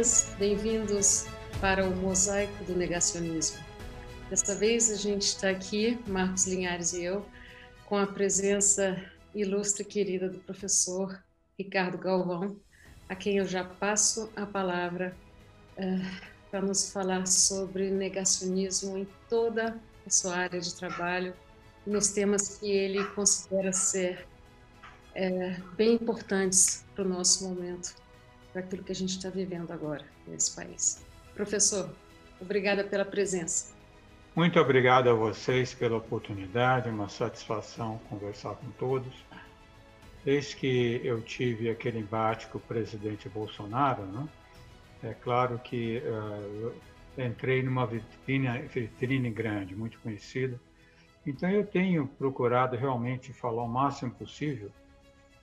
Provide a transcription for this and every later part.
Bem-vindas, bem-vindos para o Mosaico do Negacionismo. Desta vez a gente está aqui, Marcos Linhares e eu, com a presença ilustre e querida do professor Ricardo Galvão, a quem eu já passo a palavra uh, para nos falar sobre negacionismo em toda a sua área de trabalho, nos temas que ele considera ser é, bem importantes para o nosso momento, para aquilo que a gente está vivendo agora nesse país. Professor, obrigada pela presença. Muito obrigado a vocês pela oportunidade, uma satisfação conversar com todos. Desde que eu tive aquele embate com o presidente Bolsonaro, né? é claro que uh, entrei numa vitrine, vitrine grande, muito conhecida. Então eu tenho procurado realmente falar o máximo possível,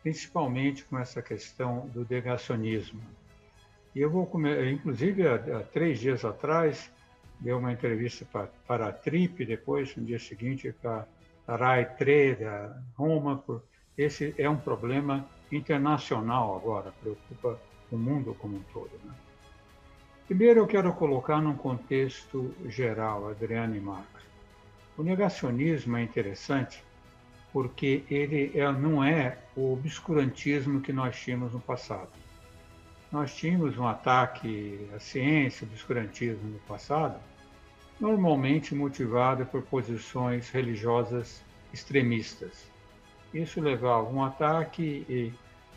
principalmente com essa questão do negacionismo. E eu vou inclusive há, há três dias atrás, deu uma entrevista para, para a Trip, depois no dia seguinte para a RAI 3 da Roma. Por, esse é um problema internacional agora, preocupa o mundo como um todo. Né? Primeiro, eu quero colocar num contexto geral, Adriano e Marcos. O negacionismo é interessante porque ele é, não é o obscurantismo que nós tínhamos no passado. Nós tínhamos um ataque à ciência, obscurantismo no passado, normalmente motivado por posições religiosas extremistas. Isso levava a um ataque e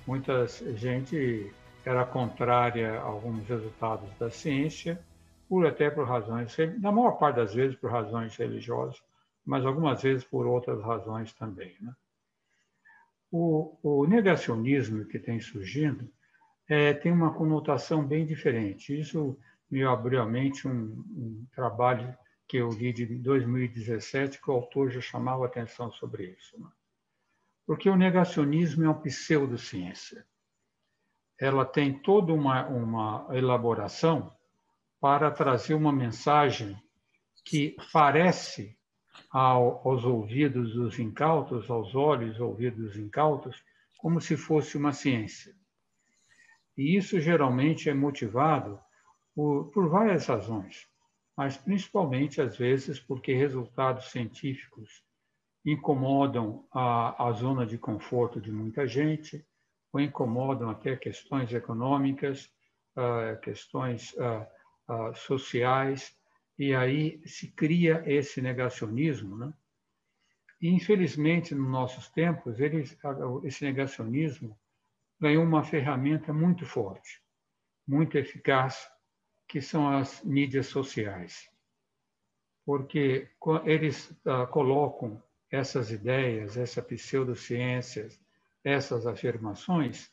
muita gente era contrária a alguns resultados da ciência, por até por razões, na maior parte das vezes por razões religiosas, mas algumas vezes por outras razões também. Né? O, o, negacionismo que tem surgindo é, tem uma conotação bem diferente. Isso me abriu a mente um, um trabalho que eu li de 2017, que o autor já chamava atenção sobre isso. Né? Porque o negacionismo é uma pseudociência ela tem toda uma, uma elaboração para trazer uma mensagem que parece ao, aos ouvidos dos incautos, aos olhos ouvidos dos incautos, como se fosse uma ciência. E isso geralmente é motivado por, por várias razões, mas principalmente, às vezes, porque resultados científicos incomodam a, a zona de conforto de muita gente, ou incomodam até questões econômicas, ah, questões ah, ah, sociais, e aí se cria esse negacionismo. Né? E, infelizmente, nos nossos tempos, eles, esse negacionismo ganhou uma ferramenta muito forte, muito eficaz, que são as mídias sociais. Porque eles colocam essas ideias, essa pseudociências, essas afirmações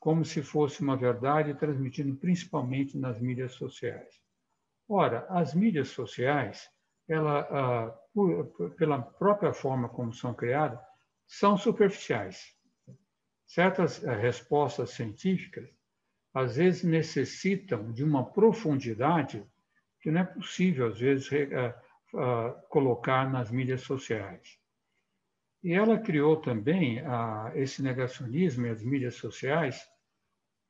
como se fosse uma verdade transmitindo principalmente nas mídias sociais. Ora, as mídias sociais, ela, ah, pela própria forma como são criadas, são superficiais. Certas ah, respostas científicas, às vezes, necessitam de uma profundidade que não é possível, às vezes, ah, colocar nas mídias sociais. E ela criou também esse negacionismo e as mídias sociais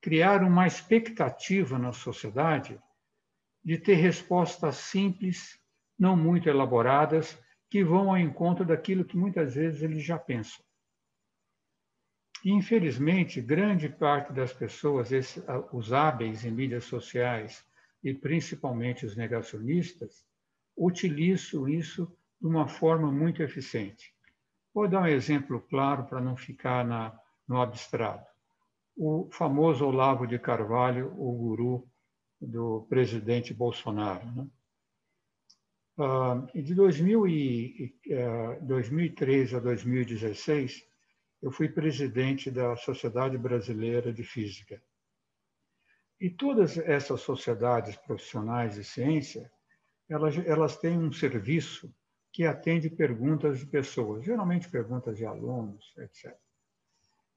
criaram uma expectativa na sociedade de ter respostas simples, não muito elaboradas, que vão ao encontro daquilo que muitas vezes eles já pensam. Infelizmente, grande parte das pessoas, os hábeis em mídias sociais e principalmente os negacionistas, utilizam isso de uma forma muito eficiente. Vou dar um exemplo claro para não ficar na, no abstrato. O famoso Olavo de Carvalho, o guru do presidente Bolsonaro. Né? Uh, de 2000 e, uh, 2013 a 2016, eu fui presidente da Sociedade Brasileira de Física. E todas essas sociedades profissionais de ciência, elas, elas têm um serviço que atende perguntas de pessoas, geralmente perguntas de alunos, etc.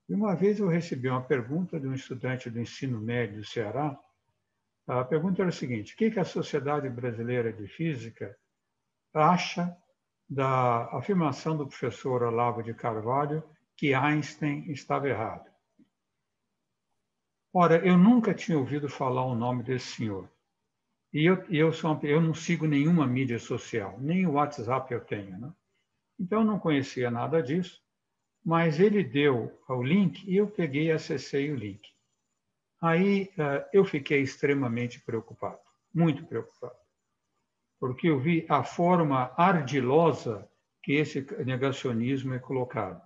E uma vez eu recebi uma pergunta de um estudante do ensino médio do Ceará. A pergunta era a seguinte: o que a Sociedade Brasileira de Física acha da afirmação do professor Olavo de Carvalho que Einstein estava errado? Ora, eu nunca tinha ouvido falar o nome desse senhor. E eu, eu, sou, eu não sigo nenhuma mídia social, nem o WhatsApp eu tenho. Né? Então, eu não conhecia nada disso, mas ele deu o link e eu peguei e acessei o link. Aí uh, eu fiquei extremamente preocupado, muito preocupado, porque eu vi a forma ardilosa que esse negacionismo é colocado.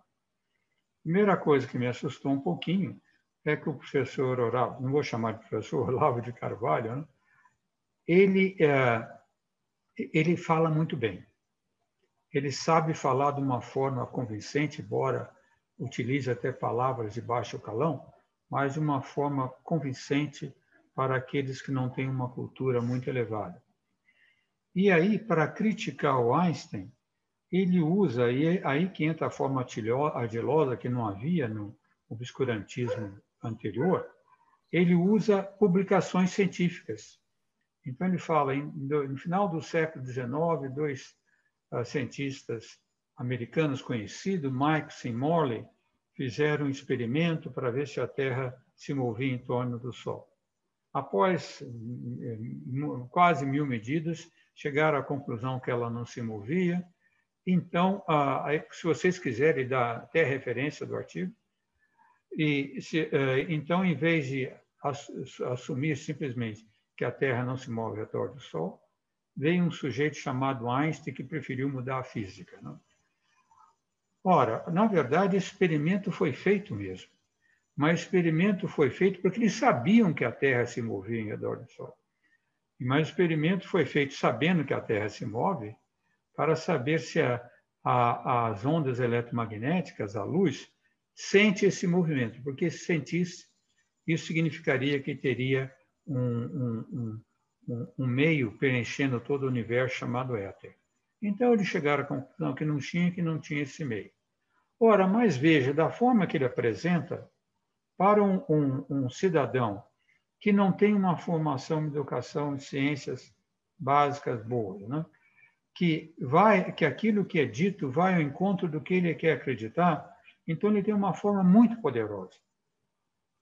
Primeira coisa que me assustou um pouquinho é que o professor Olavo, não vou chamar de professor Olavo de Carvalho, né? ele, é, ele fala muito bem. Ele sabe falar de uma forma convincente, embora utilize até palavras de baixo calão, mas de uma forma convincente para aqueles que não têm uma cultura muito elevada. E aí, para criticar o Einstein, ele usa, e é aí que entra a forma ardilosa que não havia no obscurantismo anterior, ele usa publicações científicas. Então, ele fala, no final do século XIX, dois uh, cientistas americanos conhecidos, Mike e Morley, fizeram um experimento para ver se a Terra se movia em torno do Sol. Após eh, quase mil medidas, chegaram à conclusão que ela não se movia. Então, se vocês quiserem dar até referência do artigo, e se, eh, então, em vez de assumir simplesmente que a Terra não se move ao redor do Sol, veio um sujeito chamado Einstein que preferiu mudar a física. Não? Ora, na verdade, esse experimento foi feito mesmo. Mas o experimento foi feito porque eles sabiam que a Terra se movia em redor do Sol. Mas o experimento foi feito sabendo que a Terra se move para saber se a, a, as ondas eletromagnéticas, a luz, sente esse movimento, porque se sentisse, isso significaria que teria um, um, um, um meio preenchendo todo o universo chamado éter. Então, eles chegaram à conclusão que não tinha, que não tinha esse meio. Ora, mas veja, da forma que ele apresenta, para um, um, um cidadão que não tem uma formação em educação em ciências básicas boas, né? que vai, que aquilo que é dito vai ao encontro do que ele quer acreditar, então ele tem uma forma muito poderosa.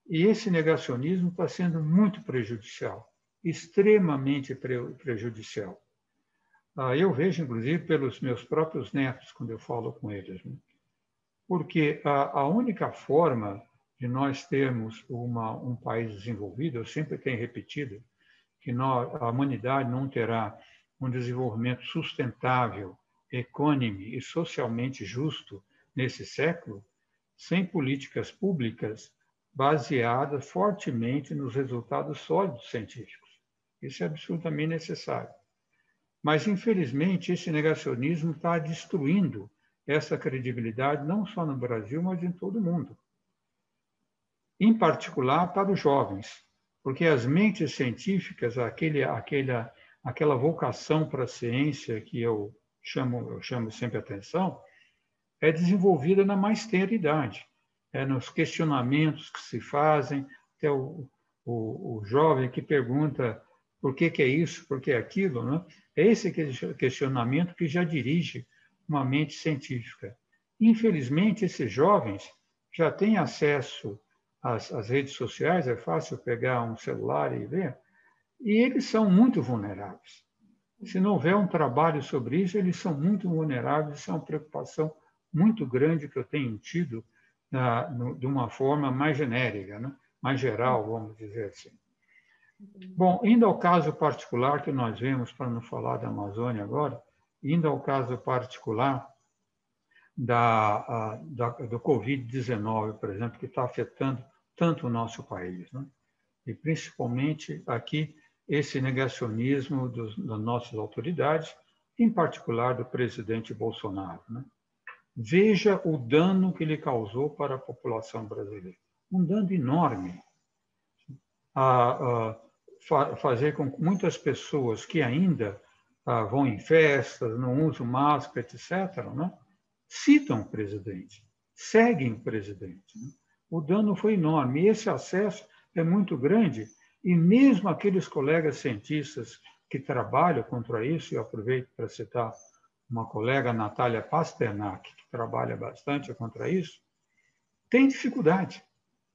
E esse negacionismo está sendo muito prejudicial, extremamente prejudicial. Ah, eu vejo, inclusive, pelos meus próprios netos, quando eu falo com eles. Né? Porque a, única forma de nós termos uma, um país desenvolvido, eu sempre tenho repetido que nós, a humanidade não terá um desenvolvimento sustentável, econômico e socialmente justo nesse século, sem políticas públicas baseadas fortemente nos resultados sólidos científicos. Isso é absolutamente necessário. Mas, infelizmente, esse negacionismo está destruindo essa credibilidade, não só no Brasil, mas em todo o mundo. Em particular para os jovens, porque as mentes científicas, aquele, aquela, aquela vocação para a ciência que eu chamo, eu chamo sempre atenção, é desenvolvida na mais tenra idade, é nos questionamentos que se fazem, até o, o, o jovem que pergunta por que, que é isso, por que é aquilo, né? é esse questionamento que já dirige uma mente científica. Infelizmente, esses jovens já têm acesso às, às redes sociais, é fácil pegar um celular e ver, e eles são muito vulneráveis. Se não houver um trabalho sobre isso, eles são muito vulneráveis, isso é uma preocupação muito grande que eu tenho tido na, no, de uma forma mais genérica, né? mais geral, vamos dizer assim. Bom, indo ao caso particular que nós vemos, para não falar da Amazônia agora, indo ao caso particular da, da do Covid-19, por exemplo, que está afetando tanto o nosso país, né? e principalmente aqui esse negacionismo dos, das nossas autoridades, em particular do presidente Bolsonaro. Né? Veja o dano que ele causou para a população brasileira. Um dano enorme. A, a fa fazer com que muitas pessoas que ainda ah, vão em festas, não usam máscara, etc., né? citam o presidente, seguem o presidente. Né? O dano foi enorme. E esse acesso é muito grande. E mesmo aqueles colegas cientistas que trabalham contra isso, e aproveito para citar uma colega, Natália Pasternak, que trabalha bastante contra isso, tem dificuldade.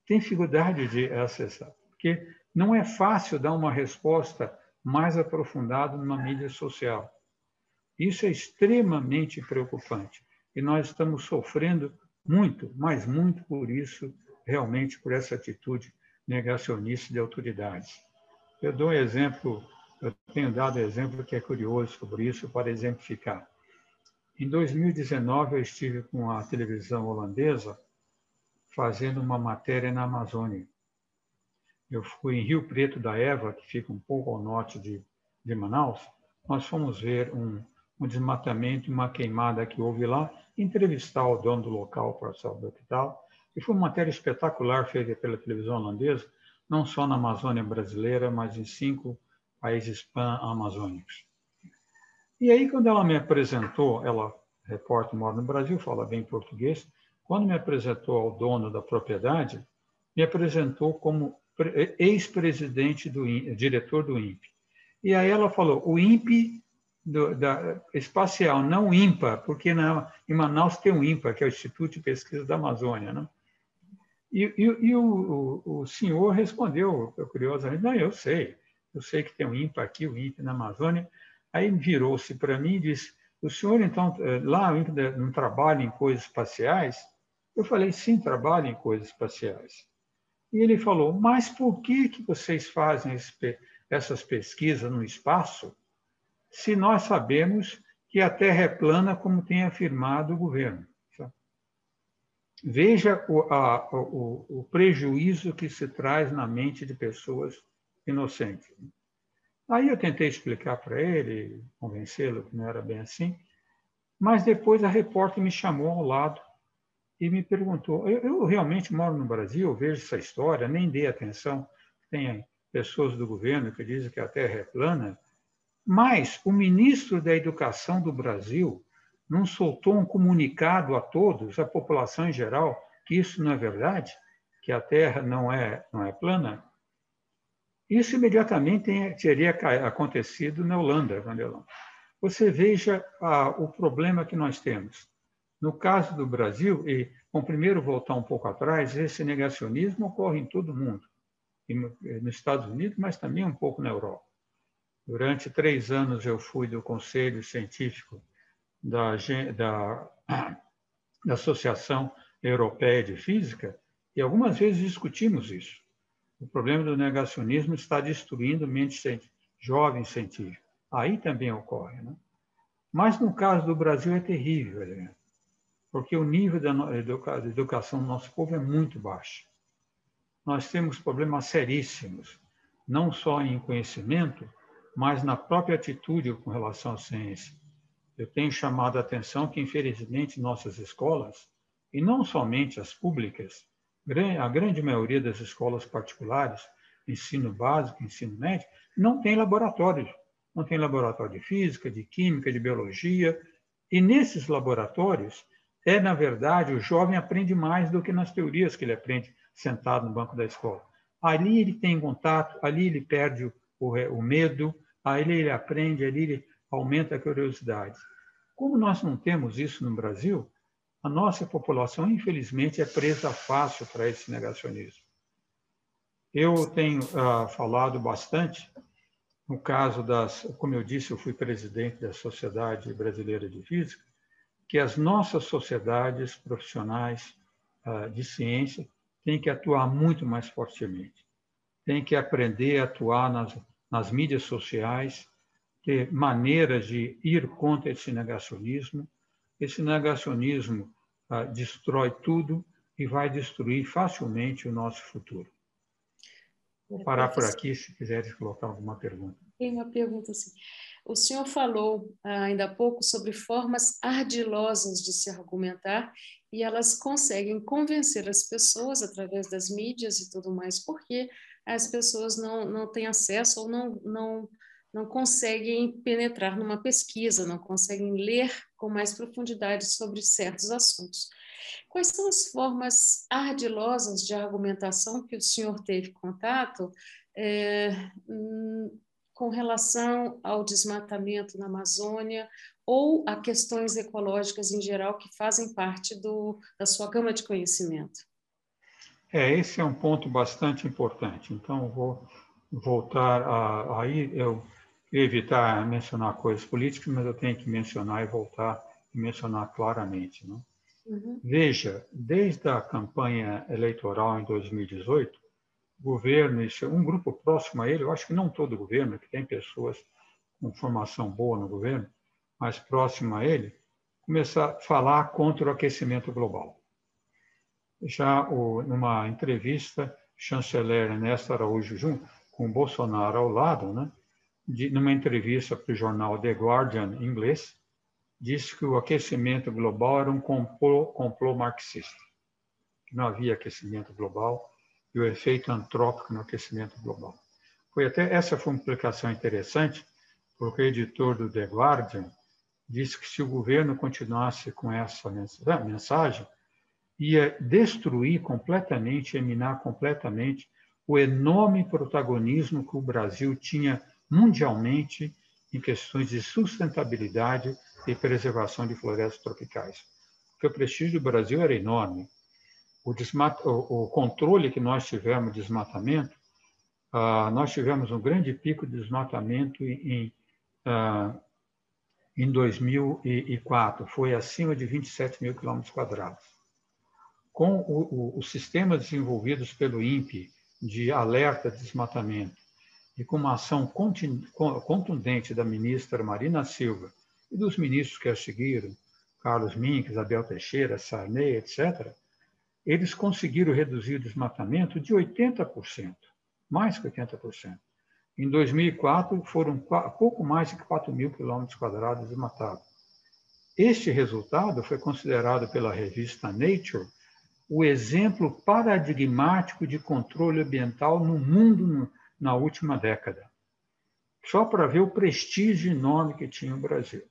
têm dificuldade de acessar, porque não é fácil dar uma resposta mais aprofundada numa mídia social. Isso é extremamente preocupante e nós estamos sofrendo muito, mas muito por isso, realmente por essa atitude negacionista de autoridades. Eu dou um exemplo, eu tenho dado exemplo que é curioso sobre isso para exemplificar. Em 2019 eu estive com a televisão holandesa fazendo uma matéria na Amazônia. Eu fui em Rio Preto da Eva, que fica um pouco ao norte de, de Manaus. Nós fomos ver um, um desmatamento, uma queimada que houve lá, entrevistar o dono do local para saber o que tal. E foi uma matéria espetacular feita pela televisão holandesa, não só na Amazônia brasileira, mas em cinco países pan-amazônicos. E aí, quando ela me apresentou, ela, repórter, mora no Brasil, fala bem português, quando me apresentou ao dono da propriedade, me apresentou como ex-presidente do diretor do INPE. E aí ela falou, o INPE do, da, espacial, não INPA, porque na, em Manaus tem o INPA, que é o Instituto de Pesquisa da Amazônia. Né? E, e, e o, o, o, senhor respondeu, curiosamente, não, eu sei, eu sei que tem o INPA aqui, o INPA na Amazônia. Aí virou-se para mim e disse, o senhor, então, eh, lá não trabalha em coisas espaciais? Eu falei, sim, trabalha em coisas espaciais. E ele falou, mas por que, que vocês fazem essas pesquisas no espaço se nós sabemos que a Terra é plana, como tem afirmado o governo? Veja o, a, o, o prejuízo que se traz na mente de pessoas inocentes. Aí eu tentei explicar para ele, convencê-lo que não era bem assim, mas depois a repórter me chamou ao lado e me perguntou. Eu, eu, realmente moro no Brasil, vejo essa história, nem dei atenção. Tem pessoas do governo que dizem que a Terra é plana, mas o ministro da Educação do Brasil não soltou um comunicado a todos, a população em geral, que isso não é verdade, que a Terra não é não é plana. Isso imediatamente teria acontecido na Holanda, Vandelão. Você veja ah, o problema que nós temos. No caso do Brasil, e bom, primeiro voltar um pouco atrás, esse negacionismo ocorre em todo o mundo, nos Estados Unidos, mas também um pouco na Europa. Durante três anos eu fui do Conselho Científico da, da, da Associação Europeia de Física e algumas vezes discutimos isso. O problema do negacionismo está destruindo mentes jovens científicos. Aí também ocorre. Né? Mas no caso do Brasil é terrível, Helena porque o nível da educação do nosso povo é muito baixo. Nós temos problemas seríssimos, não só em conhecimento, mas na própria atitude com relação à ciência. Eu tenho chamado a atenção que, infelizmente, nossas escolas, e não somente as públicas, a grande maioria das escolas particulares, ensino básico, ensino médio, não tem laboratórios. Não tem laboratório de física, de química, de biologia. E nesses laboratórios, é, na verdade, o jovem aprende mais do que nas teorias que ele aprende sentado no banco da escola. Ali ele tem contato, ali ele perde o, o medo, ali ele aprende, ali ele aumenta a curiosidade. Como nós não temos isso no Brasil, a nossa população, infelizmente, é presa fácil para esse negacionismo. Eu tenho uh, falado bastante, no caso das, como eu disse, eu fui presidente da Sociedade Brasileira de Física, que as nossas sociedades profissionais uh, de ciência têm que atuar muito mais fortemente. Têm que aprender a atuar nas, nas mídias sociais, ter maneiras de ir contra esse negacionismo. Esse negacionismo uh, destrói tudo e vai destruir facilmente o nosso futuro. Vou parar por aqui se quiseres colocar alguma pergunta. Tem uma pergunta assim. O senhor falou ah, ainda há pouco sobre formas ardilosas de se argumentar e elas conseguem convencer as pessoas através das mídias e tudo mais, porque as pessoas não, não têm acesso ou não, não, não conseguem penetrar numa pesquisa, não conseguem ler com mais profundidade sobre certos assuntos. Quais são as formas ardilosas de argumentação que o senhor teve contato é, com relação ao desmatamento na Amazônia ou a questões ecológicas em geral que fazem parte do, da sua gama de conhecimento? É, esse é um ponto bastante importante. Então, vou voltar a, aí, eu evitar mencionar coisas políticas, mas eu tenho que mencionar e voltar e mencionar claramente. Né? Uhum. Veja, desde a campanha eleitoral em 2018, o governo, um grupo próximo a ele, eu acho que não todo o governo, que tem pessoas com formação boa no governo, mas próximo a ele, começar a falar contra o aquecimento global. Já o, numa entrevista, chanceler Ernesto Araújo Jun, com Bolsonaro ao lado, né, de, numa entrevista para o jornal The Guardian inglês, disse que o aquecimento global era um complô, complô marxista, que não havia aquecimento global e o efeito antrópico no aquecimento global. Foi até essa foi uma implicação interessante, porque o editor do The Guardian disse que se o governo continuasse com essa mensagem, ia destruir completamente, eliminar completamente o enorme protagonismo que o Brasil tinha mundialmente em questões de sustentabilidade e preservação de florestas tropicais. Porque o prestígio do Brasil era enorme. O, o controle que nós tivemos de desmatamento, uh, nós tivemos um grande pico de desmatamento em, em 2004, foi acima de 27 mil quilômetros quadrados. Com os sistemas desenvolvidos pelo INPE de alerta de desmatamento, e com uma ação contundente da ministra Marina Silva e dos ministros que a seguiram, Carlos Mink, Isabel Teixeira, Sarney, etc., eles conseguiram reduzir o desmatamento de 80%, mais que 80%. Em 2004, foram pouco mais de 4 mil quilômetros quadrados desmatados. Este resultado foi considerado pela revista Nature o exemplo paradigmático de controle ambiental no mundo na última década. Só para ver o prestígio enorme que tinha o Brasil.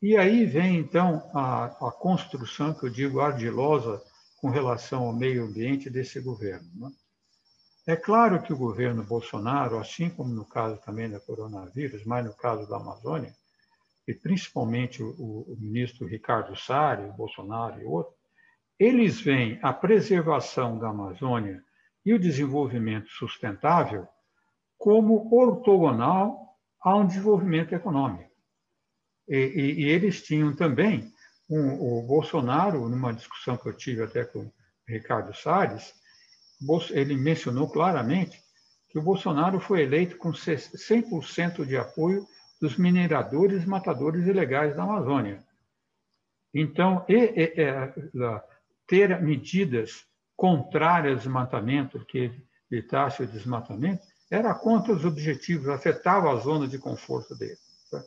E aí vem, então, a, a construção, que eu digo ardilosa, com relação ao meio ambiente desse governo. Né? É claro que o governo Bolsonaro, assim como no caso também da coronavírus, mas no caso da Amazônia, e principalmente o, o ministro Ricardo Salles, Bolsonaro e outros, eles veem a preservação da Amazônia e o desenvolvimento sustentável como ortogonal a um desenvolvimento econômico. E, e, e eles tinham também, um, o Bolsonaro, numa discussão que eu tive até com o Ricardo Salles, ele mencionou claramente que o Bolsonaro foi eleito com 100% de apoio dos mineradores matadores ilegais da Amazônia. Então, e, e, ter medidas contrária ao desmatamento, que evitasse o desmatamento, era contra os objetivos, afetava a zona de conforto dele. Tá?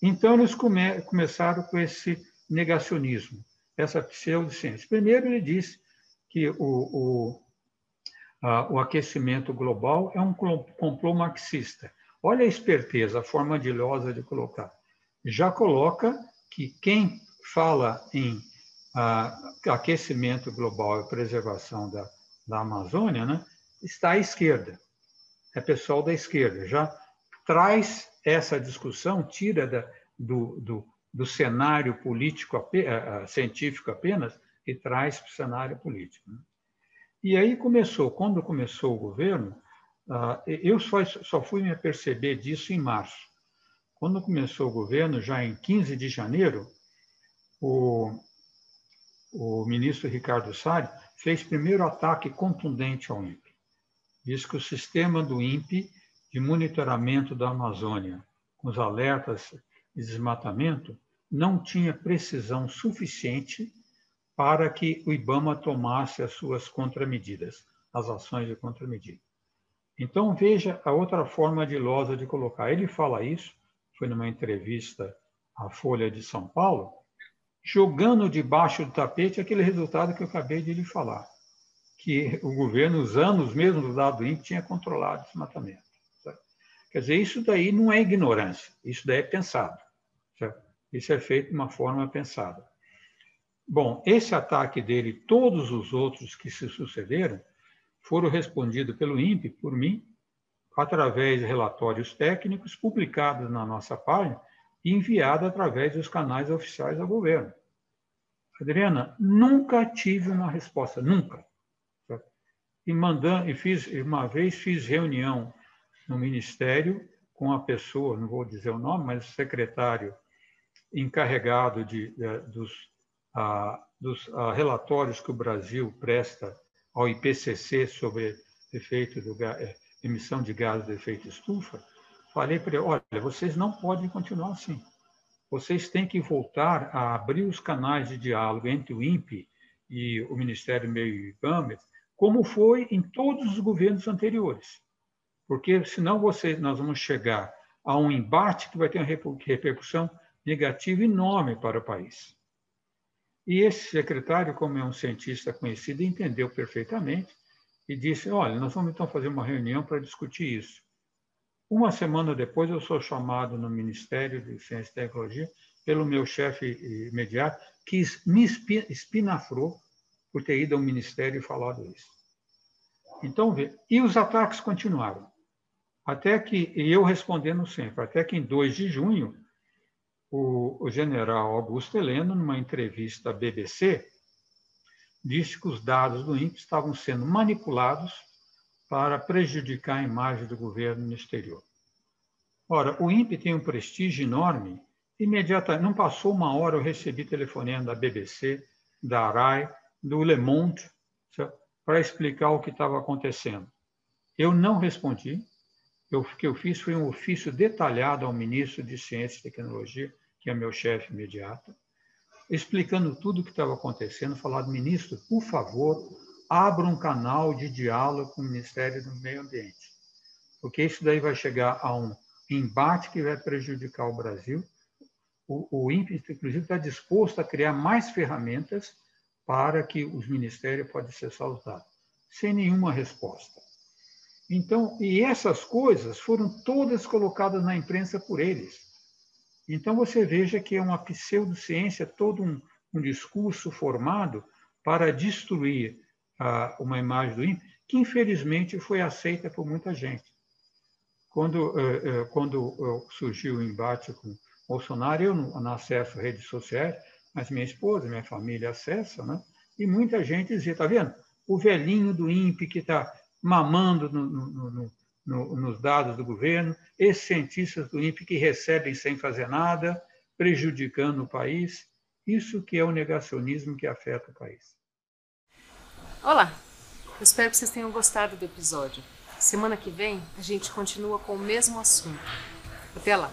Então, eles come, começaram com esse negacionismo, essa pseudociência. Primeiro, ele disse que o, o, a, o aquecimento global é um complô marxista. Olha a esperteza, a forma dilosa de colocar. Já coloca que quem fala em aquecimento global e preservação da, da Amazônia, né, está à esquerda. É pessoal da esquerda. Já traz essa discussão, tira da, do, do, do, cenário político, científico apenas, e traz para o cenário político. Né? E aí começou, quando começou o governo, uh, eu só, só fui me perceber disso em março. Quando começou o governo, já em 15 de janeiro, o, o ministro Ricardo Salles fez primeiro ataque contundente ao INPE. Diz que o sistema do INPE de monitoramento da Amazônia, com os alertas de desmatamento, não tinha precisão suficiente para que o IBAMA tomasse as suas contramedidas, as ações de contramedida. Então, veja a outra forma de Losa de colocar. Ele fala isso, foi numa entrevista à Folha de São Paulo, jogando debaixo do tapete aquele resultado que eu acabei de lhe falar, que o governo, usando os mesmos dados do INPE, tinha controlado o desmatamento. Quer dizer, isso daí não é ignorância, isso daí é pensado. Isso é feito de uma forma pensada. Bom, esse ataque dele, todos os outros que se sucederam, foram respondidos pelo INPE, por mim, através de relatórios técnicos publicados na nossa página, enviada através dos canais oficiais do governo. Adriana, nunca tive uma resposta, nunca. e mandando e fiz uma vez fiz reunião no ministério com a pessoa, não vou dizer o nome, mas o secretário encarregado de, de dos, dos relatórios que o Brasil presta ao IPCC sobre efeito do é, emissão de gases de efeito estufa, falei para ele, olha, vocês não podem continuar assim. Vocês têm que voltar a abrir os canais de diálogo entre o INPE e o Ministério do Meio e IBAMA, como foi em todos os governos anteriores. Porque senão você, nós vamos chegar a um embate que vai ter uma repercussão negativa enorme para o país. E esse secretário, como é um cientista conhecido, entendeu perfeitamente e disse: Olha, nós vamos então fazer uma reunião para discutir isso. Uma semana depois, eu sou chamado no Ministério de Ciência e Tecnologia pelo meu chefe imediato, que me espinafrou por ter ido ao Ministério e falado isso. Então. E os ataques continuaram. Até que, e eu respondendo sempre, até que em 2 de junho, o, o general Augusto Heleno, numa entrevista à BBC, disse que os dados do INPE estavam sendo manipulados para prejudicar a imagem do governo no exterior. Ora, o INPE tem um prestígio enorme. Imediatamente, não passou uma hora, eu recebi telefonema da BBC, da ARAI, do Le Monde, para explicar o que estava acontecendo. Eu não respondi. Eu, o que eu fiz foi um ofício detalhado ao ministro de Ciência e Tecnologia, que é meu chefe imediato, explicando tudo o que estava acontecendo, falando, ministro, por favor, abra um canal de diálogo com o Ministério do Meio Ambiente, porque isso daí vai chegar a um embate que vai prejudicar o Brasil. O, o INPE, inclusive, está disposto a criar mais ferramentas para que os ministérios possam ser saudados, sem nenhuma resposta. Então, e essas coisas foram todas colocadas na imprensa por eles. Então, você veja que é uma pseudociência, todo um, um discurso formado para destruir ah, uma imagem do INPE, que infelizmente foi aceita por muita gente. Quando, eh, eh, quando surgiu o embate com Bolsonaro, eu não, não acesso redes sociais, mas minha esposa, minha família acessa, né? e muita gente dizia, está vendo? O velhinho do INPE que está mamando no, no, no, no, nos dados do governo, esses cientistas do INPE que recebem sem fazer nada, prejudicando o país. Isso que é o negacionismo que afeta o país. Olá, eu espero que vocês tenham gostado do episódio. Semana que vem a gente continua com o mesmo assunto. Até lá!